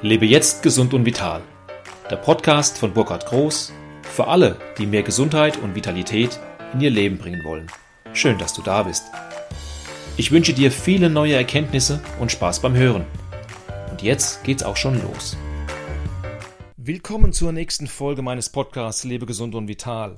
Lebe jetzt gesund und vital. Der Podcast von Burkhard Groß für alle, die mehr Gesundheit und Vitalität in ihr Leben bringen wollen. Schön, dass du da bist. Ich wünsche dir viele neue Erkenntnisse und Spaß beim Hören. Und jetzt geht's auch schon los. Willkommen zur nächsten Folge meines Podcasts Lebe gesund und vital.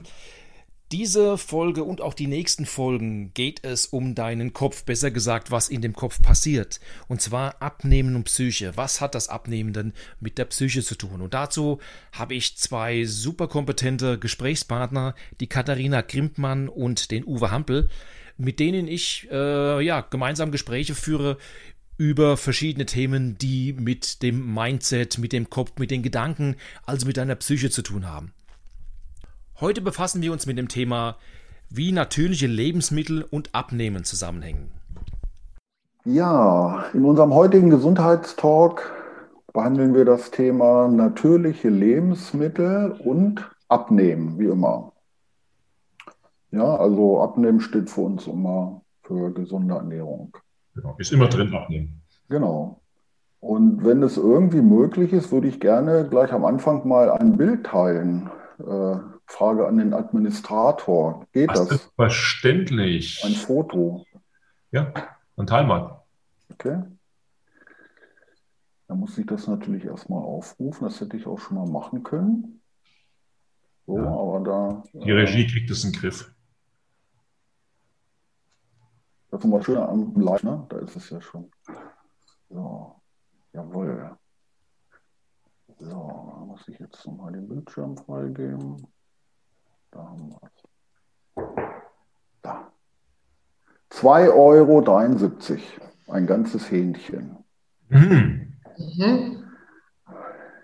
Diese Folge und auch die nächsten Folgen geht es um deinen Kopf, besser gesagt, was in dem Kopf passiert. Und zwar Abnehmen und Psyche. Was hat das Abnehmen denn mit der Psyche zu tun? Und dazu habe ich zwei super kompetente Gesprächspartner, die Katharina Grimpmann und den Uwe Hampel, mit denen ich äh, ja gemeinsam Gespräche führe über verschiedene Themen, die mit dem Mindset, mit dem Kopf, mit den Gedanken, also mit deiner Psyche zu tun haben. Heute befassen wir uns mit dem Thema, wie natürliche Lebensmittel und Abnehmen zusammenhängen. Ja, in unserem heutigen Gesundheitstalk behandeln wir das Thema natürliche Lebensmittel und Abnehmen, wie immer. Ja, also Abnehmen steht für uns immer für gesunde Ernährung. Genau, ist immer drin Abnehmen. Genau. Und wenn es irgendwie möglich ist, würde ich gerne gleich am Anfang mal ein Bild teilen. Äh, Frage an den Administrator. Geht das? Verständlich. Ein Foto. Ja, teil mal. Okay. Da muss ich das natürlich erstmal aufrufen. Das hätte ich auch schon mal machen können. So, ja. aber da. Die Regie äh, kriegt es in den Griff. Das ist mal schön am ne? Da ist es ja schon. So, jawohl. So, da muss ich jetzt nochmal den Bildschirm freigeben. Da haben wir es. Da. 2,73 Euro. Ein ganzes Hähnchen. Mhm. Mhm.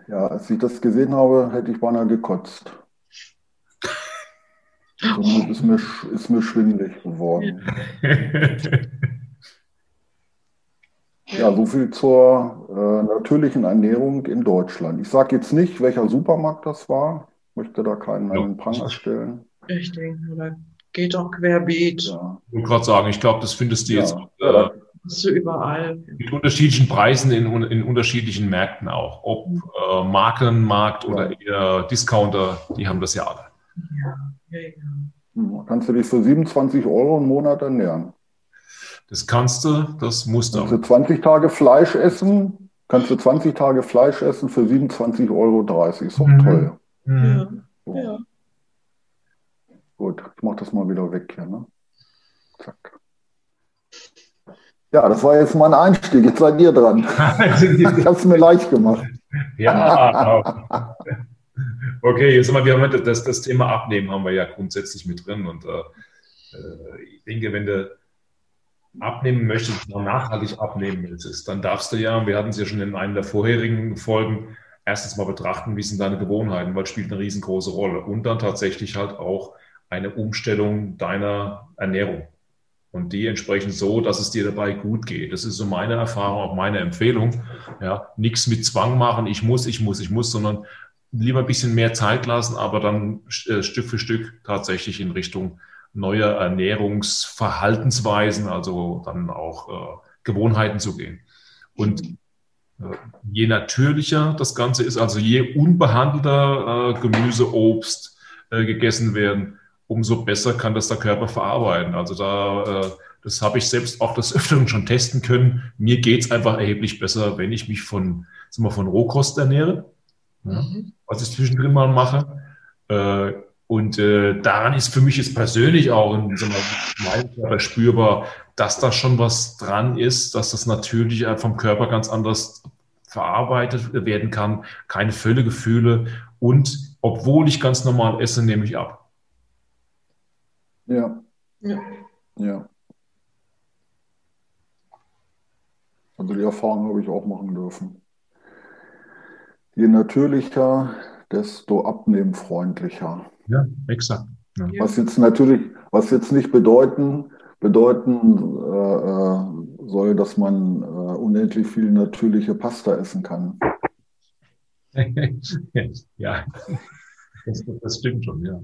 Ja, als ich das gesehen habe, hätte ich beinahe gekotzt. Somit ist mir, ist mir schwindelig geworden. Ja, so viel zur äh, natürlichen Ernährung in Deutschland. Ich sage jetzt nicht, welcher Supermarkt das war möchte da keinen ja. einen Pranger stellen. Ich denke, da geht doch querbeet. Ja. Ich wollte gerade sagen, ich glaube, das findest du ja. jetzt äh, das überall. Mit unterschiedlichen Preisen in, in unterschiedlichen Märkten auch. Ob mhm. äh, Markenmarkt oder eher Discounter, die haben das ja alle. Ja, ja, ja. Hm, kannst du dich für 27 Euro im Monat ernähren? Das kannst du, das musst du. Kannst du 20 Tage Fleisch essen, kannst du 20 Tage Fleisch essen für 27,30 Euro. Ist doch mhm. toll. Mhm. Ja. ja. Gut, ich mache das mal wieder weg hier. Ne? Zack. Ja, das war jetzt mein Einstieg. Jetzt seid ihr dran. ich habe es mir leicht gemacht. Ja. okay, jetzt mal, wir haben das, das Thema Abnehmen haben wir ja grundsätzlich mit drin. Und äh, äh ich denke, wenn du abnehmen möchtest, nachhaltig abnehmen willst, dann darfst du ja, wir hatten es ja schon in einer der vorherigen Folgen, erstens mal betrachten, wie sind deine Gewohnheiten, weil es spielt eine riesengroße Rolle. Und dann tatsächlich halt auch eine Umstellung deiner Ernährung. Und die entsprechend so, dass es dir dabei gut geht. Das ist so meine Erfahrung, auch meine Empfehlung. Ja, nichts mit Zwang machen, ich muss, ich muss, ich muss, sondern lieber ein bisschen mehr Zeit lassen, aber dann äh, Stück für Stück tatsächlich in Richtung neuer Ernährungsverhaltensweisen, also dann auch äh, Gewohnheiten zu gehen. Und Je natürlicher das Ganze ist, also je unbehandelter äh, Gemüse, Obst äh, gegessen werden, umso besser kann das der Körper verarbeiten. Also da, äh, das habe ich selbst auch das Öfteren schon testen können. Mir geht's einfach erheblich besser, wenn ich mich von, sagen wir, von Rohkost ernähre, ja, mhm. was ich zwischendrin mal mache. Äh, und äh, daran ist für mich jetzt persönlich auch in so meinem Körper spürbar, dass da schon was dran ist, dass das natürlich vom Körper ganz anders verarbeitet werden kann, keine Völlegefühle und obwohl ich ganz normal esse, nehme ich ab. Ja. Ja. ja. Also die Erfahrung habe ich auch machen dürfen. Je natürlicher, desto abnehmfreundlicher. Ja, exakt. Ja. Was jetzt natürlich, was jetzt nicht bedeuten, bedeuten äh, äh, soll, dass man äh, unendlich viel natürliche Pasta essen kann. ja, das, das, stimmt schon, ja.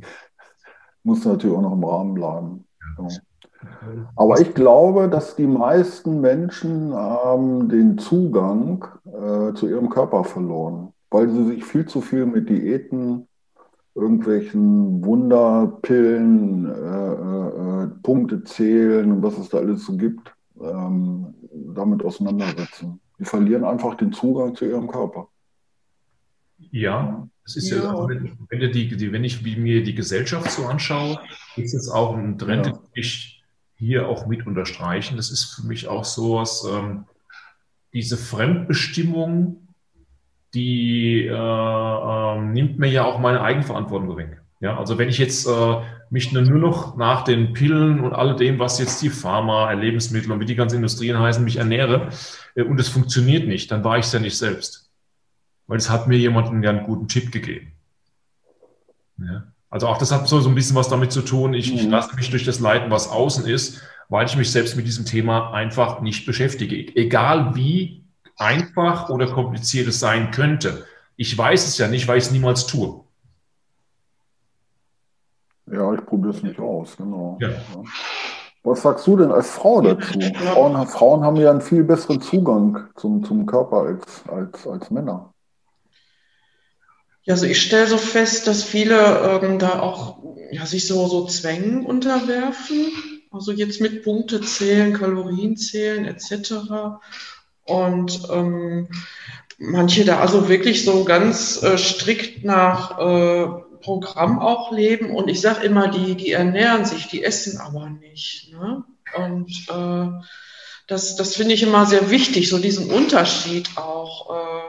Muss natürlich auch noch im Rahmen bleiben. Ja. Aber ich glaube, dass die meisten Menschen haben den Zugang, äh, zu ihrem Körper verloren, weil sie sich viel zu viel mit Diäten, irgendwelchen Wunderpillen, äh, äh, äh Punkte zählen und was es da alles so gibt, ähm, damit auseinandersetzen. Die verlieren einfach den Zugang zu ihrem Körper. Ja, es ist ja, ja also wenn, wenn, die, die, wenn ich mir die Gesellschaft so anschaue, ist es auch ein Trend, ja. den ich hier auch mit unterstreichen. Das ist für mich auch so was, ähm, diese Fremdbestimmung, die äh, äh, nimmt mir ja auch meine Eigenverantwortung weg. Ja, also wenn ich jetzt äh, mich nur noch nach den Pillen und all dem, was jetzt die Pharma, Lebensmittel und wie die ganzen Industrien heißen, mich ernähre äh, und es funktioniert nicht, dann war ich es ja nicht selbst. Weil es hat mir jemanden ja einen guten Tipp gegeben. Ja. Also auch das hat so, so ein bisschen was damit zu tun. Ich, ich mhm. lasse mich durch das leiten, was außen ist, weil ich mich selbst mit diesem Thema einfach nicht beschäftige. Egal wie einfach oder kompliziert es sein könnte. Ich weiß es ja nicht, weil ich es niemals tue. Ja, ich probiere es nicht aus, genau. Ja. Was sagst du denn als Frau dazu? Frauen, Frauen, haben ja einen viel besseren Zugang zum, zum Körper als, als, als Männer. Ja, also ich stelle so fest, dass viele ähm, da auch ja, sich so, so Zwängen unterwerfen. Also jetzt mit Punkte zählen, Kalorien zählen etc. Und ähm, manche da also wirklich so ganz äh, strikt nach äh, Programm auch leben. Und ich sage immer, die, die ernähren sich, die essen aber nicht. Ne? Und äh, das, das finde ich immer sehr wichtig, so diesen Unterschied auch. Äh,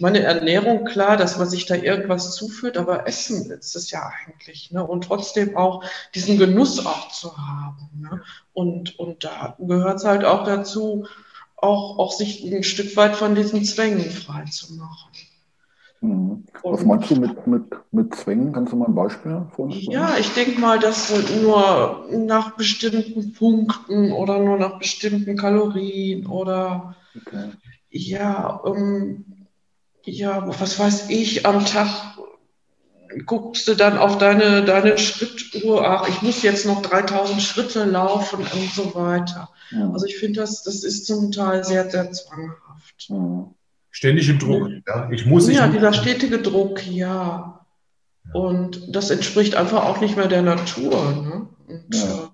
meine Ernährung, klar, dass man sich da irgendwas zuführt, aber Essen ist es ja eigentlich. Ne? Und trotzdem auch diesen Genuss auch zu haben. Ne? Und, und da gehört es halt auch dazu, auch, auch sich ein Stück weit von diesen Zwängen frei zu machen. Mhm. Was meinst du mit, mit, mit Zwängen? Kannst du mal ein Beispiel für uns Ja, ich denke mal, dass nur nach bestimmten Punkten oder nur nach bestimmten Kalorien oder okay. ja, um, ja, was weiß ich, am Tag guckst du dann auf deine, deine Schrittuhr, ach, ich muss jetzt noch 3000 Schritte laufen und so weiter. Ja. Also ich finde, das, das ist zum Teil sehr, sehr zwanghaft. Ja. Ständig im Druck. Ja, ich muss, ja ich dieser stetige Druck, ja. Und das entspricht einfach auch nicht mehr der Natur. Ne? Und, ja.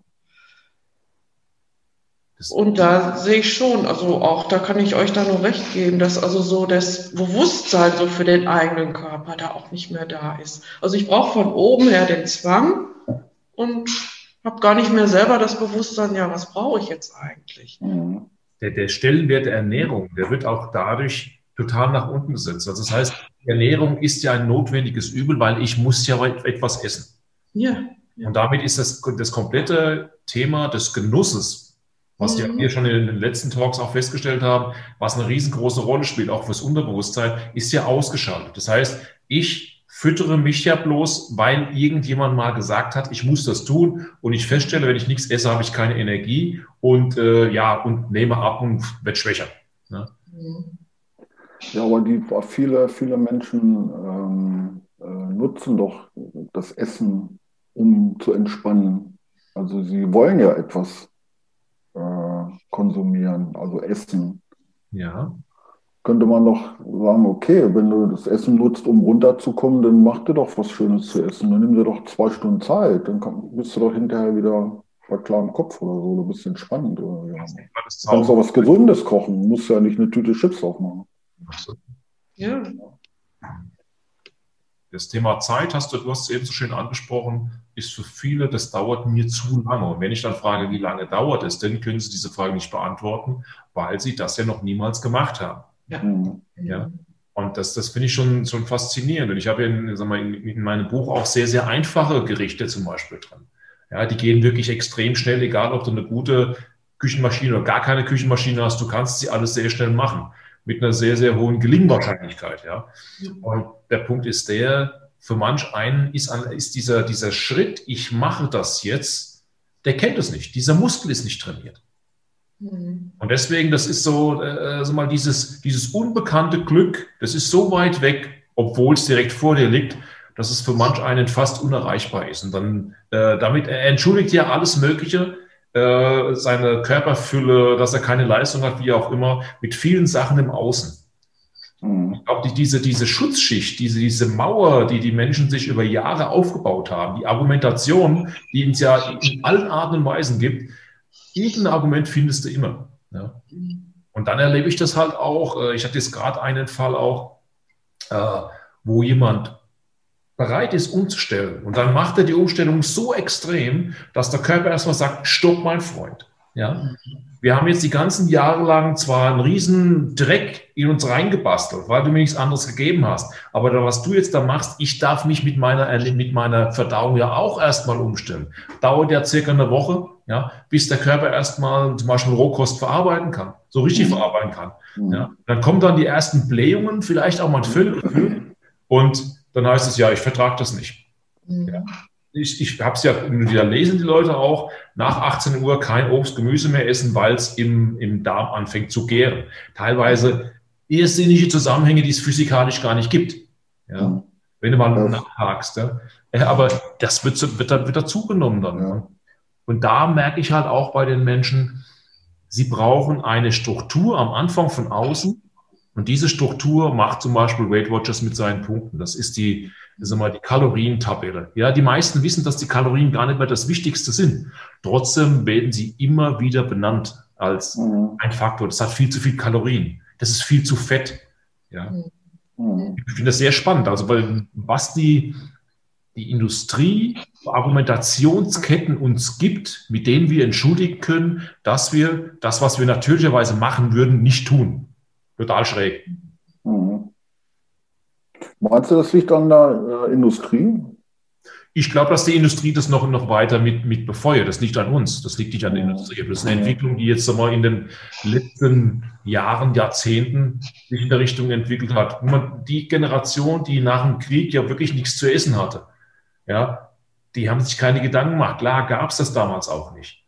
Und da sehe ich schon, also auch da kann ich euch da nur recht geben, dass also so das Bewusstsein so für den eigenen Körper da auch nicht mehr da ist. Also ich brauche von oben her den Zwang und habe gar nicht mehr selber das Bewusstsein, ja, was brauche ich jetzt eigentlich? Der, der Stellenwert der Ernährung, der wird auch dadurch total nach unten gesetzt. Also das heißt, Ernährung ist ja ein notwendiges Übel, weil ich muss ja etwas essen. Ja. ja. Und damit ist das, das komplette Thema des Genusses, was mhm. wir schon in den letzten Talks auch festgestellt haben, was eine riesengroße Rolle spielt, auch fürs Unterbewusstsein, ist ja ausgeschaltet. Das heißt, ich füttere mich ja bloß, weil irgendjemand mal gesagt hat, ich muss das tun und ich feststelle, wenn ich nichts esse, habe ich keine Energie und äh, ja und nehme ab und werde schwächer. Ne? Mhm. Ja, aber die, viele, viele Menschen ähm, äh, nutzen doch das Essen, um zu entspannen. Also sie wollen ja etwas äh, konsumieren, also essen. Ja. Könnte man doch sagen, okay, wenn du das Essen nutzt, um runterzukommen, dann mach dir doch was Schönes zu essen. Dann nimm dir doch zwei Stunden Zeit, dann kann, bist du doch hinterher wieder bei klarem Kopf oder so, du bist entspannt. Oder, ja. Du kannst auch was Gesundes kochen, du musst ja nicht eine Tüte Chips aufmachen. Ja. Das Thema Zeit hast du, du hast es eben so schön angesprochen, ist für viele, das dauert mir zu lange. Und wenn ich dann frage, wie lange dauert es, dann können sie diese Frage nicht beantworten, weil sie das ja noch niemals gemacht haben. Ja. ja? Und das, das finde ich schon, schon faszinierend. Und ich habe in, sag mal, in, in meinem Buch auch sehr, sehr einfache Gerichte zum Beispiel drin. Ja, die gehen wirklich extrem schnell, egal ob du eine gute Küchenmaschine oder gar keine Küchenmaschine hast, du kannst sie alles sehr schnell machen mit einer sehr, sehr hohen Gelingwahrscheinlichkeit. Ja. Und der Punkt ist der, für manch einen ist, ist dieser, dieser Schritt, ich mache das jetzt, der kennt es nicht. Dieser Muskel ist nicht trainiert. Mhm. Und deswegen, das ist so, äh, so mal dieses, dieses unbekannte Glück, das ist so weit weg, obwohl es direkt vor dir liegt, dass es für manch einen fast unerreichbar ist. Und dann, äh, damit, entschuldigt ja alles Mögliche, äh, seine Körperfülle, dass er keine Leistung hat, wie auch immer, mit vielen Sachen im Außen. Mhm. Ich glaube, diese, diese Schutzschicht, diese, diese Mauer, die die Menschen sich über Jahre aufgebaut haben, die Argumentation, die es ja in allen Arten und Weisen gibt, irgendein Argument findest du immer. Ja. Und dann erlebe ich das halt auch. Äh, ich hatte jetzt gerade einen Fall auch, äh, wo jemand bereit ist umzustellen. Und dann macht er die Umstellung so extrem, dass der Körper erstmal sagt, stopp, mein Freund. Ja? Wir haben jetzt die ganzen Jahre lang zwar einen riesen Dreck in uns reingebastelt, weil du mir nichts anderes gegeben hast. Aber da, was du jetzt da machst, ich darf mich mit meiner, mit meiner Verdauung ja auch erstmal umstellen. Dauert ja circa eine Woche, ja, bis der Körper erstmal zum Beispiel Rohkost verarbeiten kann, so richtig mhm. verarbeiten kann. Mhm. Ja. Dann kommen dann die ersten Blähungen, vielleicht auch mal ein Völlegefühl. Und dann heißt es ja, ich vertrage das nicht. Mhm. Ja. Ich, ich habe es ja, ja lesen die Leute auch, nach 18 Uhr kein Obst, Gemüse mehr essen, weil es im, im Darm anfängt zu gären. Teilweise irrsinnige Zusammenhänge, die es physikalisch gar nicht gibt. Ja. Mhm. Wenn du mal nachhakst. Ja. Aber das wird, wird, dann, wird dazugenommen dann. Ja. Und da merke ich halt auch bei den Menschen, sie brauchen eine Struktur am Anfang von außen, und diese Struktur macht zum Beispiel Weight Watchers mit seinen Punkten. Das ist die, sagen wir mal, die Kalorientabelle. Ja, die meisten wissen, dass die Kalorien gar nicht mehr das Wichtigste sind. Trotzdem werden sie immer wieder benannt als mhm. ein Faktor. Das hat viel zu viel Kalorien. Das ist viel zu fett. Ja. Mhm. Ich finde das sehr spannend. Also, weil was die, die Industrie, Argumentationsketten uns gibt, mit denen wir entschuldigen können, dass wir das, was wir natürlicherweise machen würden, nicht tun total schräg. Mhm. Meinst du, das liegt an der äh, Industrie? Ich glaube, dass die Industrie das noch, noch weiter mit, mit befeuert. Das liegt an uns. Das liegt nicht an der mhm. Industrie. Das ist eine Entwicklung, die jetzt mal in den letzten Jahren, Jahrzehnten sich in der Richtung entwickelt hat. Die Generation, die nach dem Krieg ja wirklich nichts zu essen hatte, ja, die haben sich keine Gedanken gemacht. Klar gab es das damals auch nicht.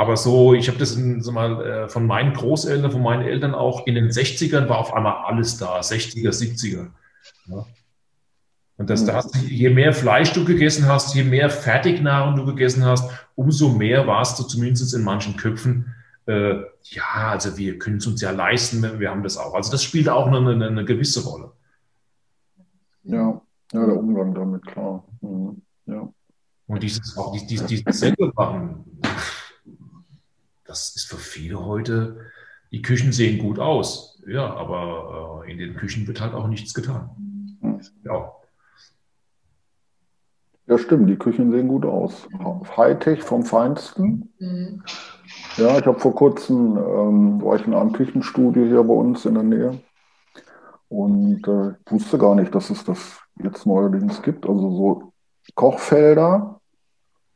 Aber so, ich habe das in, so mal, äh, von meinen Großeltern, von meinen Eltern auch, in den 60ern war auf einmal alles da, 60er, 70er. Ja. Und das, da hast, je mehr Fleisch du gegessen hast, je mehr Fertignahrung du gegessen hast, umso mehr warst du zumindest in manchen Köpfen, äh, ja, also wir können es uns ja leisten, wir haben das auch. Also das spielt auch eine, eine, eine gewisse Rolle. Ja, ja, der Umgang damit, klar. Mhm. Ja. Und dieses, auch dieses, dieses Selbermachen, das ist für viele heute, die Küchen sehen gut aus. Ja, aber äh, in den Küchen wird halt auch nichts getan. Ja. Ja, stimmt, die Küchen sehen gut aus. Hightech vom Feinsten. Mhm. Ja, ich habe vor kurzem, ähm, war ich in einem Küchenstudio hier bei uns in der Nähe und äh, wusste gar nicht, dass es das jetzt neuerdings gibt. Also so Kochfelder,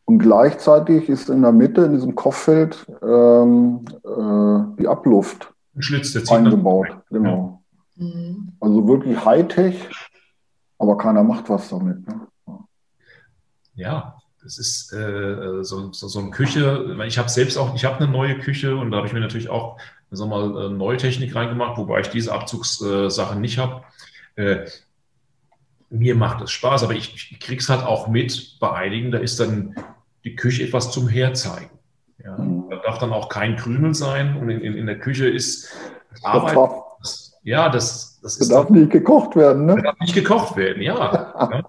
und gleichzeitig ist in der Mitte, in diesem Kopffeld, ähm, äh, die Abluft Schlitz, eingebaut. Genau. Ja. Mhm. Also wirklich Hightech, aber keiner macht was damit. Ne? Ja, das ist äh, so, so, so, eine Küche. Ich habe selbst auch, ich habe eine neue Küche und da habe ich mir natürlich auch sagen wir mal, neue Technik reingemacht, wobei ich diese Abzugssachen nicht habe. Äh, mir macht es Spaß, aber ich, ich kriege es halt auch mit bei einigen, da ist dann die Küche etwas zum Herzeigen. Ja, mhm. da darf dann auch kein Krümel sein und in, in, in der Küche ist Arbeit. Das, ja, das, das ist. darf dann, nicht gekocht werden, ne? Darf nicht gekocht werden, ja.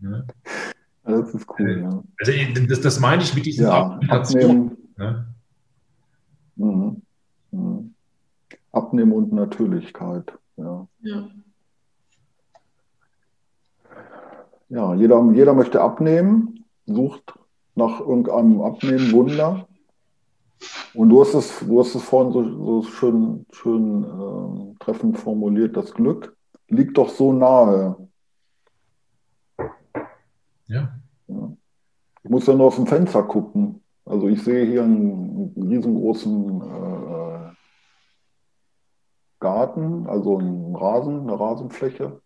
ja. Das ist cool, ja. Also das, das meine ich mit diesem ja, Abnehmen. Ja. Mhm. Mhm. Abnehmen und Natürlichkeit. Ja. ja. Ja, jeder, jeder möchte abnehmen, sucht nach irgendeinem Abnehmen-Wunder. Und du hast es, du hast es vorhin so, so schön, schön äh, treffend formuliert, das Glück liegt doch so nahe. Ja. ja. Ich muss ja nur aus dem Fenster gucken. Also ich sehe hier einen riesengroßen äh, Garten, also einen Rasen, eine Rasenfläche.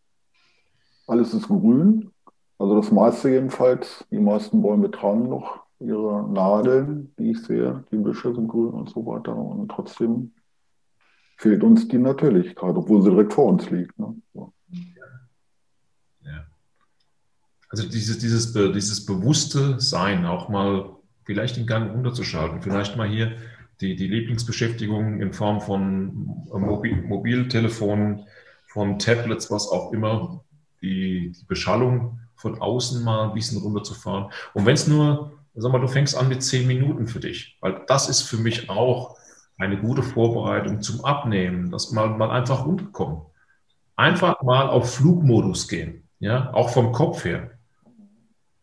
Alles ist grün. Also das meiste jedenfalls, die meisten Bäume tragen noch ihre Nadeln, die ich sehe, die Büsche sind grün und so weiter. Und trotzdem fehlt uns die Natürlichkeit, obwohl sie direkt vor uns liegt. Ne? So. Ja. Also dieses, dieses, dieses bewusste Sein, auch mal vielleicht den Gang runterzuschalten, vielleicht mal hier die, die Lieblingsbeschäftigung in Form von Mobil, Mobiltelefonen, von Tablets, was auch immer, die, die Beschallung von außen mal ein bisschen runterzufahren. Und wenn es nur, sag mal, du fängst an mit zehn Minuten für dich, weil das ist für mich auch eine gute Vorbereitung zum Abnehmen, dass man mal einfach runterkommt. Einfach mal auf Flugmodus gehen, ja, auch vom Kopf her.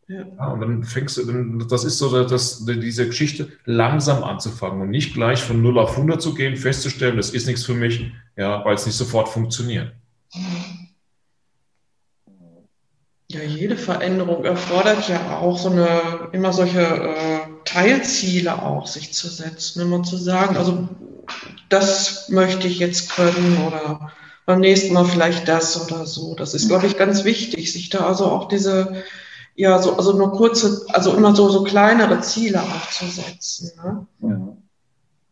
Ja. und dann fängst du, das ist so das, diese Geschichte, langsam anzufangen und nicht gleich von 0 auf 100 zu gehen, festzustellen, das ist nichts für mich, ja, weil es nicht sofort funktioniert. Ja, jede Veränderung erfordert ja auch so eine, immer solche äh, Teilziele auch sich zu setzen, immer zu sagen, also das möchte ich jetzt können oder beim nächsten Mal vielleicht das oder so. Das ist, glaube ich, ganz wichtig, sich da also auch diese, ja, so, also nur kurze, also immer so, so kleinere Ziele auch zu setzen. Ne? Ja.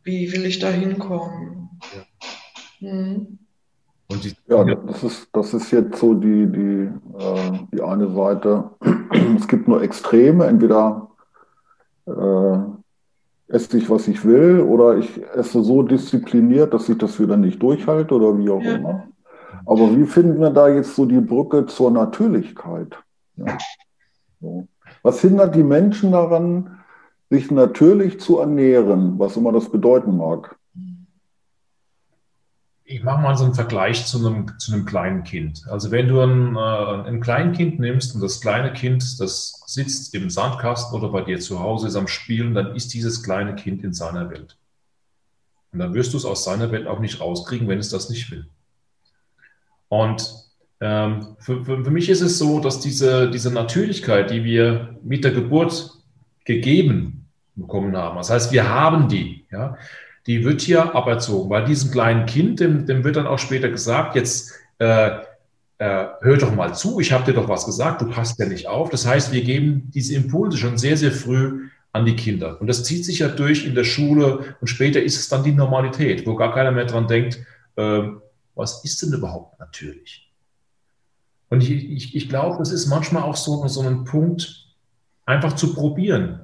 Wie will ich da hinkommen? Ja. Hm. Die, ja, das ist, das ist jetzt so die, die, äh, die eine Seite. Es gibt nur Extreme, entweder äh, esse ich, was ich will, oder ich esse so diszipliniert, dass ich das wieder nicht durchhalte oder wie auch ja. immer. Aber wie finden wir da jetzt so die Brücke zur Natürlichkeit? Ja. So. Was hindert die Menschen daran, sich natürlich zu ernähren, was immer das bedeuten mag? Ich mache mal so einen Vergleich zu einem, zu einem kleinen Kind. Also wenn du ein, äh, ein Kleinkind nimmst und das kleine Kind, das sitzt im Sandkasten oder bei dir zu Hause, ist am Spielen, dann ist dieses kleine Kind in seiner Welt. Und dann wirst du es aus seiner Welt auch nicht rauskriegen, wenn es das nicht will. Und ähm, für, für, für mich ist es so, dass diese, diese Natürlichkeit, die wir mit der Geburt gegeben bekommen haben, das heißt, wir haben die, ja, die wird hier aberzogen. Bei diesem kleinen Kind, dem, dem wird dann auch später gesagt, jetzt äh, äh, hör doch mal zu, ich habe dir doch was gesagt, du passt ja nicht auf. Das heißt, wir geben diese Impulse schon sehr, sehr früh an die Kinder. Und das zieht sich ja durch in der Schule und später ist es dann die Normalität, wo gar keiner mehr dran denkt, äh, was ist denn überhaupt natürlich? Und ich, ich, ich glaube, das ist manchmal auch so, so ein Punkt, einfach zu probieren.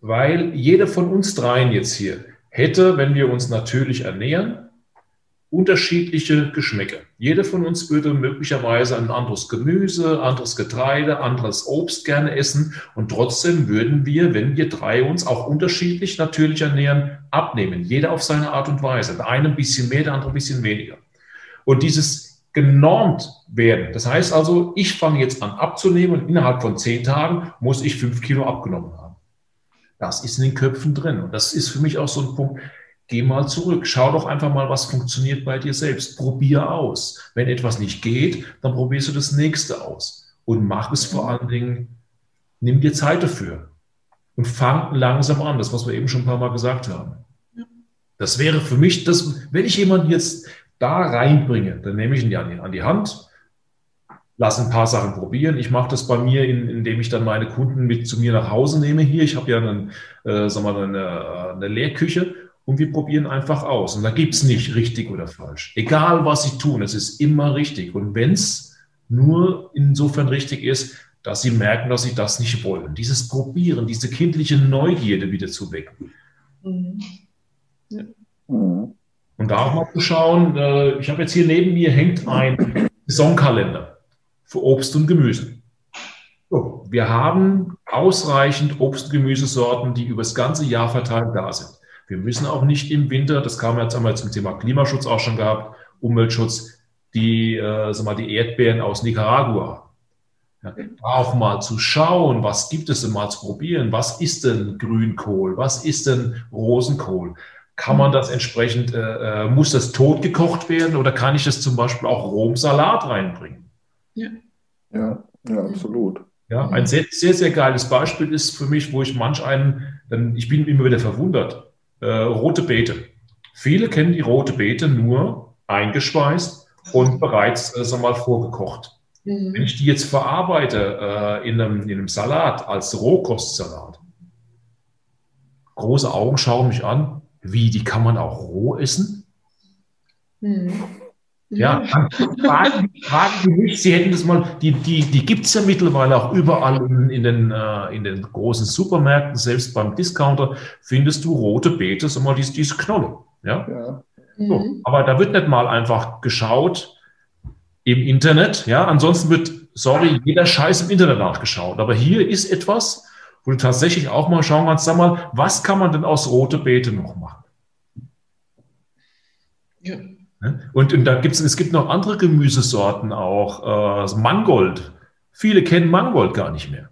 Weil jeder von uns dreien jetzt hier, hätte, wenn wir uns natürlich ernähren, unterschiedliche Geschmäcker. Jeder von uns würde möglicherweise ein anderes Gemüse, anderes Getreide, anderes Obst gerne essen und trotzdem würden wir, wenn wir drei uns auch unterschiedlich natürlich ernähren, abnehmen. Jeder auf seine Art und Weise. Der eine ein bisschen mehr, der andere ein bisschen weniger. Und dieses genormt werden, das heißt also, ich fange jetzt an abzunehmen und innerhalb von zehn Tagen muss ich fünf Kilo abgenommen haben. Das ist in den Köpfen drin. Und das ist für mich auch so ein Punkt. Geh mal zurück. Schau doch einfach mal, was funktioniert bei dir selbst. Probier aus. Wenn etwas nicht geht, dann probierst du das nächste aus. Und mach es vor allen Dingen, nimm dir Zeit dafür. Und fang langsam an. Das, was wir eben schon ein paar Mal gesagt haben. Das wäre für mich, das, wenn ich jemanden jetzt da reinbringe, dann nehme ich ihn an die Hand lass ein paar Sachen probieren. Ich mache das bei mir, in, indem ich dann meine Kunden mit zu mir nach Hause nehme hier. Ich habe ja einen, äh, sagen wir mal eine, eine Lehrküche und wir probieren einfach aus. Und da gibt's nicht richtig oder falsch. Egal, was sie tun, es ist immer richtig. Und wenn's nur insofern richtig ist, dass sie merken, dass sie das nicht wollen. Dieses Probieren, diese kindliche Neugierde wieder zu wecken. Mhm. Ja. Und da auch mal zu schauen, äh, ich habe jetzt hier neben mir hängt ein Saisonkalender für Obst und Gemüse. Wir haben ausreichend Obst- und Gemüsesorten, die über das ganze Jahr verteilt da sind. Wir müssen auch nicht im Winter, das kam jetzt einmal zum Thema Klimaschutz auch schon gehabt, Umweltschutz, die, äh, sag mal, die Erdbeeren aus Nicaragua. Ja, auch mal zu schauen, was gibt es denn mal zu probieren? Was ist denn Grünkohl? Was ist denn Rosenkohl? Kann man das entsprechend, äh, äh muss das tot gekocht werden oder kann ich das zum Beispiel auch roh im Salat reinbringen? Ja, ja, ja absolut. Ja, ein sehr, sehr, sehr geiles Beispiel ist für mich, wo ich manch einen, denn ich bin immer wieder verwundert, äh, rote Beete. Viele kennen die rote Beete nur eingespeist und bereits, äh, mal, vorgekocht. Mhm. Wenn ich die jetzt verarbeite äh, in, einem, in einem Salat als Rohkostsalat, große Augen schauen mich an, wie, die kann man auch roh essen? Mhm. Ja, fragen, fragen Sie mich, Sie hätten das mal, die, die, die gibt es ja mittlerweile auch überall in, in, den, äh, in den großen Supermärkten, selbst beim Discounter findest du rote Beete, so mal diese, diese Knolle. Ja? ja. So, mhm. aber da wird nicht mal einfach geschaut im Internet, ja, ansonsten wird, sorry, jeder Scheiß im Internet nachgeschaut. Aber hier ist etwas, wo du tatsächlich auch mal schauen kannst, sag mal, was kann man denn aus rote Beete noch machen? Ja. Ne? Und, und da gibt es, es gibt noch andere Gemüsesorten auch, äh, Mangold. Viele kennen Mangold gar nicht mehr.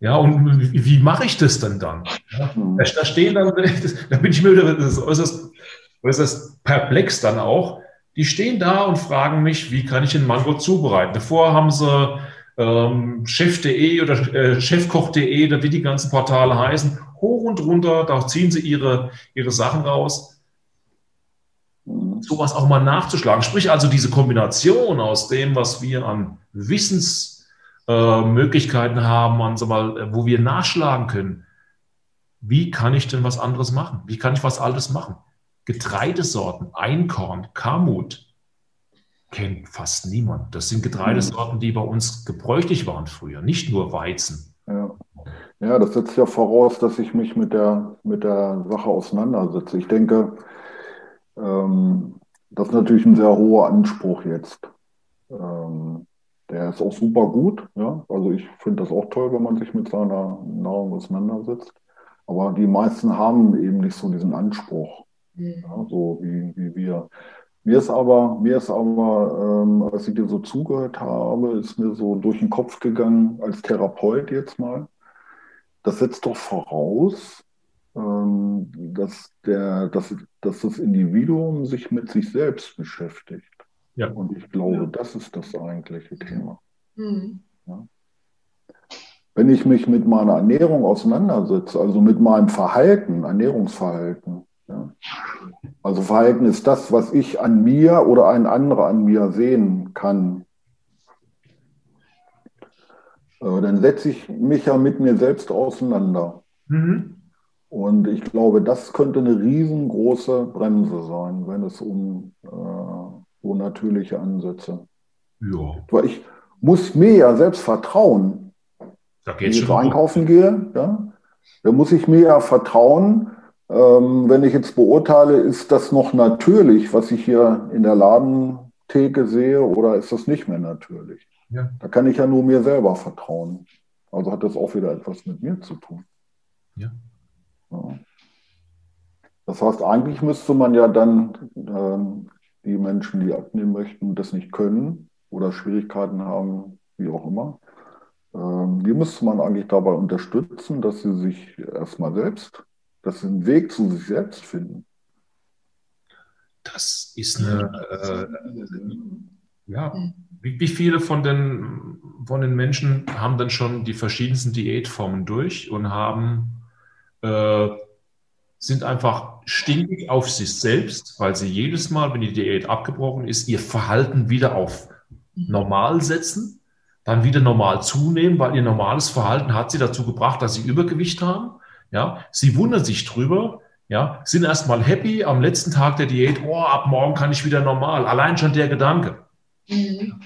Ja, und wie, wie mache ich das denn dann? Ja, da, da, stehen dann, da bin ich mir wieder das äußerst, äußerst perplex dann auch. Die stehen da und fragen mich, wie kann ich den Mangold zubereiten? Davor haben sie ähm, chef.de oder äh, chefkoch.de, wie die ganzen Portale heißen, hoch und runter, da ziehen sie ihre, ihre Sachen raus sowas auch mal nachzuschlagen. Sprich also diese Kombination aus dem, was wir an Wissensmöglichkeiten äh, haben, an, mal, wo wir nachschlagen können. Wie kann ich denn was anderes machen? Wie kann ich was Altes machen? Getreidesorten, Einkorn, Kamut, kennt fast niemand. Das sind Getreidesorten, die bei uns gebräuchlich waren früher, nicht nur Weizen. Ja. ja, das setzt ja voraus, dass ich mich mit der, mit der Sache auseinandersetze. Ich denke, ähm, das ist natürlich ein sehr hoher Anspruch jetzt. Ähm, der ist auch super gut. Ja? Also ich finde das auch toll, wenn man sich mit seiner Nahrung auseinandersetzt. Aber die meisten haben eben nicht so diesen Anspruch, mhm. ja, so wie, wie wir. Mir ist aber, mir ist aber, ähm, als ich dir so zugehört habe, ist mir so durch den Kopf gegangen, als Therapeut jetzt mal, das setzt doch voraus, dass, der, dass, dass das Individuum sich mit sich selbst beschäftigt. Ja. Und ich glaube, ja. das ist das eigentliche Thema. Mhm. Ja. Wenn ich mich mit meiner Ernährung auseinandersetze, also mit meinem Verhalten, Ernährungsverhalten, ja. also Verhalten ist das, was ich an mir oder ein anderer an mir sehen kann, äh, dann setze ich mich ja mit mir selbst auseinander. Mhm. Und ich glaube, das könnte eine riesengroße Bremse sein, wenn es um äh, so natürliche Ansätze. Ja. Weil ich muss mir ja selbst vertrauen. Da wenn ich jetzt einkaufen gehe, ja, da muss ich mir ja vertrauen, ähm, wenn ich jetzt beurteile, ist das noch natürlich, was ich hier in der Ladentheke sehe, oder ist das nicht mehr natürlich? Ja. Da kann ich ja nur mir selber vertrauen. Also hat das auch wieder etwas mit mir zu tun. Ja. Das heißt, eigentlich müsste man ja dann ähm, die Menschen, die abnehmen möchten, das nicht können oder Schwierigkeiten haben, wie auch immer, ähm, die müsste man eigentlich dabei unterstützen, dass sie sich erstmal selbst, dass sie einen Weg zu sich selbst finden. Das ist eine, äh, ja, wie, wie, viele von den, von den Menschen haben dann schon die verschiedensten Diätformen durch und haben äh, sind einfach stinkig auf sich selbst, weil sie jedes Mal, wenn die Diät abgebrochen ist, ihr Verhalten wieder auf normal setzen, dann wieder normal zunehmen, weil ihr normales Verhalten hat sie dazu gebracht, dass sie Übergewicht haben. Ja, sie wundern sich drüber, ja, sind erstmal happy am letzten Tag der Diät, oh, ab morgen kann ich wieder normal. Allein schon der Gedanke. Mhm.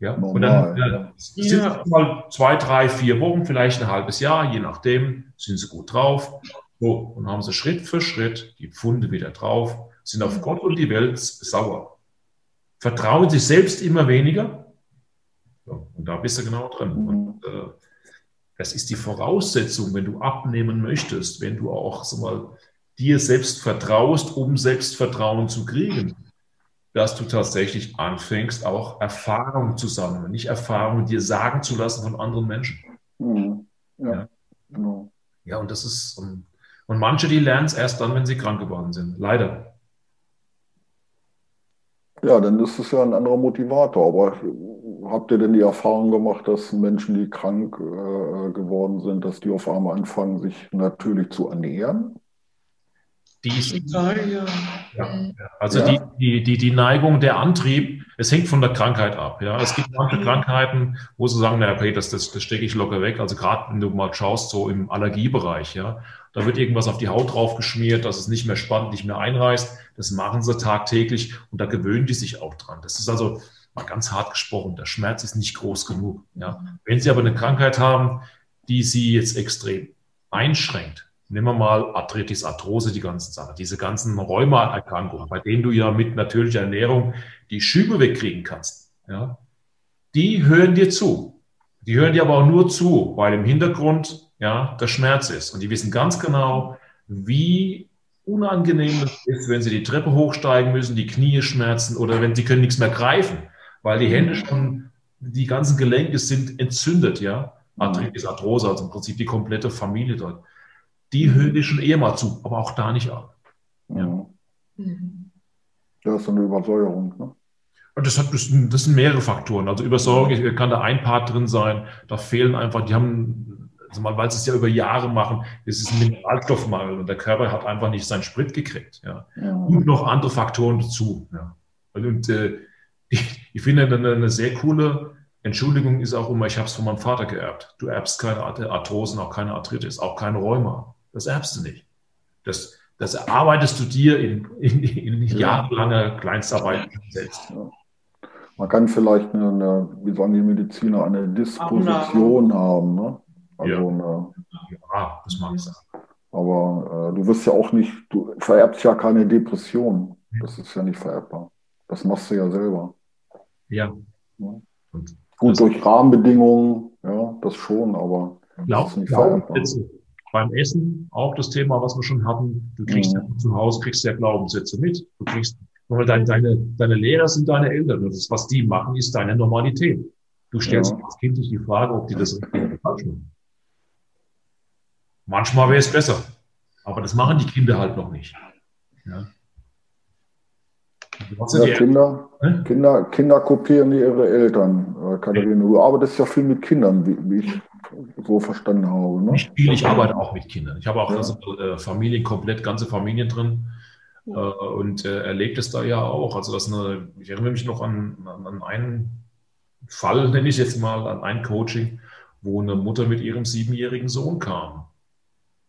Ja, normal, und dann ja, sind ja. mal zwei, drei, vier Wochen, vielleicht ein halbes Jahr, je nachdem, sind sie gut drauf. So, und haben sie Schritt für Schritt die Pfunde wieder drauf, sind auf Gott und die Welt sauer. Vertrauen sich selbst immer weniger. So, und da bist du genau drin. Und äh, das ist die Voraussetzung, wenn du abnehmen möchtest, wenn du auch so mal dir selbst vertraust, um Selbstvertrauen zu kriegen dass du tatsächlich anfängst, auch Erfahrung zu sammeln, nicht Erfahrung dir sagen zu lassen von anderen Menschen. Mhm. Ja. Ja. Genau. ja, und das ist, und, und manche, die lernen es erst dann, wenn sie krank geworden sind. Leider. Ja, dann ist es ja ein anderer Motivator. Aber habt ihr denn die Erfahrung gemacht, dass Menschen, die krank äh, geworden sind, dass die auf einmal anfangen, sich natürlich zu ernähren? Die ist, ja, ja. Ja, also Die, die, die, die Neigung, der Antrieb, es hängt von der Krankheit ab. Ja. Es gibt manche Krankheiten, wo sie sagen, naja, okay, das, das, das stecke ich locker weg. Also gerade wenn du mal schaust, so im Allergiebereich, ja, da wird irgendwas auf die Haut drauf geschmiert, dass es nicht mehr spannt, nicht mehr einreißt. Das machen sie tagtäglich und da gewöhnen die sich auch dran. Das ist also mal ganz hart gesprochen. Der Schmerz ist nicht groß genug. Ja. Wenn sie aber eine Krankheit haben, die sie jetzt extrem einschränkt, nehmen wir mal Arthritis, Arthrose, die ganzen Sachen, diese ganzen Rheumaerkrankungen, bei denen du ja mit natürlicher Ernährung die Schübe wegkriegen kannst, ja, die hören dir zu. Die hören dir aber auch nur zu, weil im Hintergrund ja der Schmerz ist. Und die wissen ganz genau, wie unangenehm es ist, wenn sie die Treppe hochsteigen müssen, die Knie schmerzen oder wenn sie können nichts mehr greifen, weil die Hände schon, die ganzen Gelenke sind entzündet, ja. Arthritis, Arthrose, also im Prinzip die komplette Familie dort die hören dir schon eher mal zu, aber auch da nicht ab. Ja. Mhm. Das ist eine Übersäuerung. Ne? Und das, hat, das, sind mehrere Faktoren. Also Übersäuerung kann da ein Part drin sein. Da fehlen einfach, die haben, also mal, weil sie es ja über Jahre machen, es ist ein Mineralstoffmangel und der Körper hat einfach nicht seinen Sprit gekriegt. Ja. ja. Und noch andere Faktoren dazu. Ja. Und äh, ich, ich finde eine, eine sehr coole Entschuldigung ist auch immer, ich habe es von meinem Vater geerbt. Du erbst keine Arthrosen, auch keine Arthritis, auch keine Rheuma. Das erbst du nicht. Das, das erarbeitest du dir in, in, in jahrelanger Kleinstarbeit selbst. Ja. Man kann vielleicht eine, eine, wie sagen die Mediziner, eine Disposition haben. Ne? Also ja. Eine, ja, das mag sein. Aber äh, du wirst ja auch nicht, du vererbst ja keine Depression. Das ist ja nicht vererbbar. Das machst du ja selber. Ja. ja. Gut, durch Rahmenbedingungen, ja, das schon, aber glaub, das ist nicht vererbbar beim Essen auch das Thema, was wir schon hatten. Du kriegst ja zu Hause, kriegst ja Glaubenssätze mit. Du kriegst, weil deine, deine, deine Lehrer sind deine Eltern. Und das, was die machen, ist deine Normalität. Du stellst ja. als Kind nicht die Frage, ob die das richtig oder falsch machen. Manchmal wäre es besser. Aber das machen die Kinder halt noch nicht. Ja. Ja, Kinder, Kinder, Kinder kopieren ihre Eltern, äh, Katharina. Du arbeitest ja viel mit Kindern, wie, wie ich so verstanden habe. Ne? Nicht viel, ich arbeite auch mit Kindern. Ich habe auch ja. also, äh, Familien, komplett ganze Familien drin äh, und äh, erlebt es da ja auch. Also das eine, ich erinnere mich noch an, an, an einen Fall, nenne ich jetzt mal, an ein Coaching, wo eine Mutter mit ihrem siebenjährigen Sohn kam.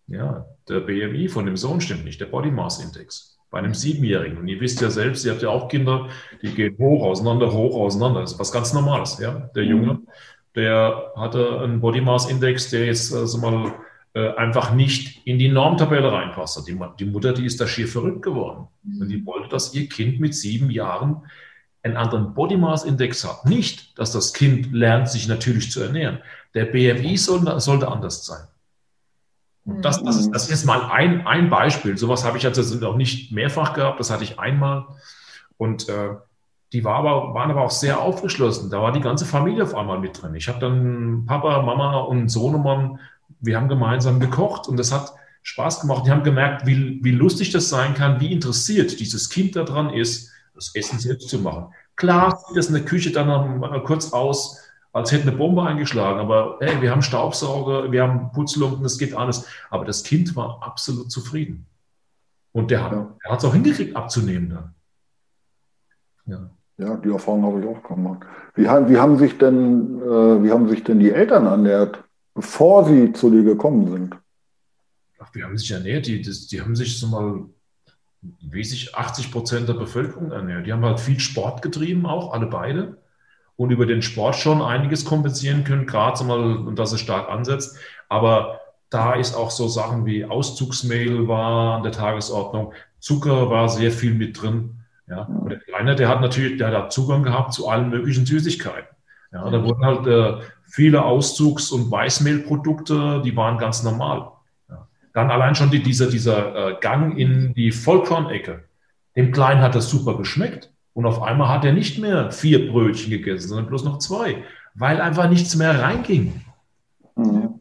Ja, der BMI von dem Sohn stimmt nicht, der Body Mass Index bei einem Siebenjährigen. Und ihr wisst ja selbst, ihr habt ja auch Kinder, die gehen hoch, auseinander, hoch, auseinander. Das ist was ganz Normales. Ja? Der Junge der hatte einen Body Mass Index, der jetzt also mal äh, einfach nicht in die Normtabelle reinpasst. Die, die, Mutter, die ist da schier verrückt geworden. Mhm. Und die wollte, dass ihr Kind mit sieben Jahren einen anderen Body Mass Index hat. Nicht, dass das Kind lernt, sich natürlich zu ernähren. Der BMI soll, sollte anders sein. Und das, das, ist, das ist mal ein, ein Beispiel. Sowas habe ich jetzt auch nicht mehrfach gehabt, das hatte ich einmal. Und äh, die war aber, waren aber auch sehr aufgeschlossen. Da war die ganze Familie auf einmal mit drin. Ich habe dann Papa, Mama und Sohnemann, wir haben gemeinsam gekocht und das hat Spaß gemacht. Die haben gemerkt, wie, wie lustig das sein kann, wie interessiert dieses Kind daran ist, das Essen selbst zu machen. Klar sieht das in der Küche dann noch kurz aus, als hätte eine Bombe eingeschlagen, aber hey, wir haben Staubsauger, wir haben Putzlumpen, das geht alles. Aber das Kind war absolut zufrieden. Und der hat es auch hingekriegt, abzunehmen dann. Ja. Ja, die Erfahrung habe ich auch gemacht. Wie, wie, haben sich denn, äh, wie haben sich denn die Eltern ernährt, bevor sie zu dir gekommen sind? Ach, wie haben sich ernährt? Die, die, die haben sich so mal, wie sich 80 Prozent der Bevölkerung ernährt. Die haben halt viel Sport getrieben, auch alle beide. Und über den Sport schon einiges kompensieren können, gerade so mal, dass es stark ansetzt. Aber da ist auch so Sachen wie Auszugsmehl war an der Tagesordnung, Zucker war sehr viel mit drin. Ja, und der Kleine, der hat natürlich, der hat Zugang gehabt zu allen möglichen Süßigkeiten. Ja, da wurden halt äh, viele Auszugs- und Weißmehlprodukte, die waren ganz normal. Ja. Dann allein schon die, dieser, dieser äh, Gang in die Vollkornecke. Dem Kleinen hat das super geschmeckt. Und auf einmal hat er nicht mehr vier Brötchen gegessen, sondern bloß noch zwei, weil einfach nichts mehr reinging. Mhm.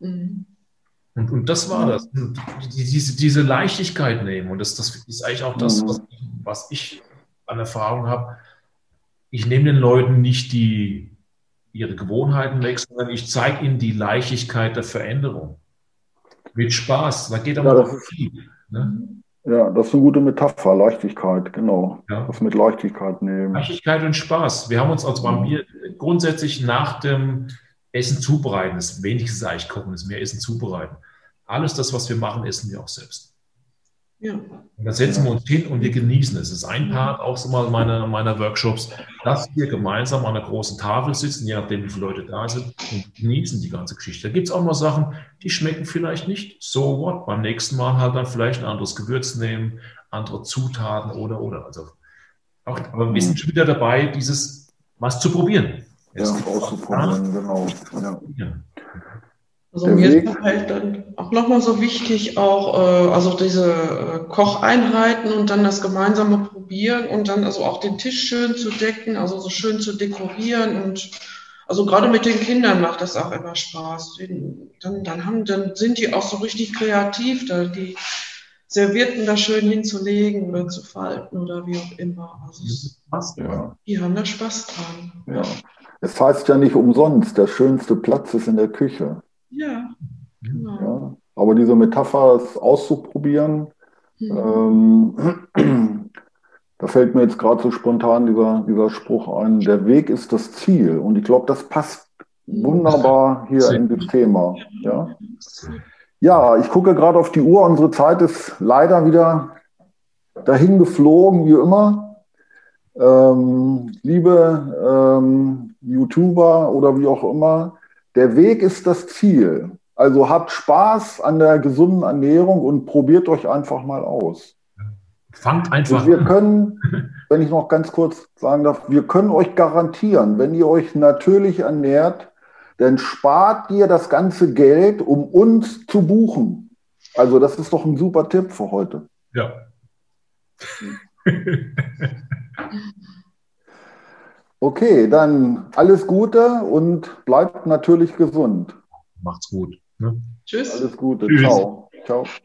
Mhm. Und, und das war das. diese, diese Leichtigkeit nehmen. Und das, das ist eigentlich auch das, mhm. was, was ich an Erfahrung habe. Ich nehme den Leuten nicht die, ihre Gewohnheiten weg, sondern ich zeige ihnen die Leichtigkeit der Veränderung. Mit Spaß. Da geht aber ja, viel. Ne? Ja, das ist eine gute Metapher, Leichtigkeit, genau. Ja. Das mit Leichtigkeit nehmen. Leichtigkeit und Spaß. Wir haben uns als beim Bier grundsätzlich nach dem Essen zubereiten. Das ist, ist, wenig, Das wenigste eigentlich kochen, ist mehr Essen zubereiten. Alles das, was wir machen, essen wir auch selbst. Ja. Und da setzen wir uns hin und wir genießen es. Es ist ein Part auch so mal meiner, meiner Workshops, dass wir gemeinsam an einer großen Tafel sitzen, je nachdem, wie viele Leute da sind, und genießen die ganze Geschichte. Da gibt es auch mal Sachen, die schmecken vielleicht nicht. So what? Beim nächsten Mal halt dann vielleicht ein anderes Gewürz nehmen, andere Zutaten oder, oder. Also auch, aber wir sind schon wieder dabei, dieses was zu probieren. Ja, auszuprobieren, genau. Ja. Also mir Weg. ist halt dann auch nochmal so wichtig, auch äh, also diese äh, Kocheinheiten und dann das gemeinsame Probieren und dann also auch den Tisch schön zu decken, also so schön zu dekorieren und also gerade mit den Kindern macht das auch immer Spaß. Dann, dann, haben, dann sind die auch so richtig kreativ, da die Servierten da schön hinzulegen oder zu falten oder wie auch immer. Also es, ja. Die haben da Spaß dran. Ja. Es heißt ja nicht umsonst, der schönste Platz ist in der Küche. Ja, genau. Ja, aber diese Metapher, es auszuprobieren, mhm. ähm, da fällt mir jetzt gerade so spontan dieser, dieser Spruch ein, der Weg ist das Ziel. Und ich glaube, das passt mhm. wunderbar hier in das Thema. Ja, ja ich gucke gerade auf die Uhr. Unsere Zeit ist leider wieder dahin geflogen, wie immer. Ähm, liebe ähm, YouTuber oder wie auch immer, der Weg ist das Ziel. Also habt Spaß an der gesunden Ernährung und probiert euch einfach mal aus. Fangt einfach an. Wir können, wenn ich noch ganz kurz sagen darf, wir können euch garantieren, wenn ihr euch natürlich ernährt, dann spart ihr das ganze Geld, um uns zu buchen. Also das ist doch ein super Tipp für heute. Ja. Okay, dann alles Gute und bleibt natürlich gesund. Macht's gut. Ne? Tschüss. Alles Gute. Tschüss. Ciao. Ciao. Ciao.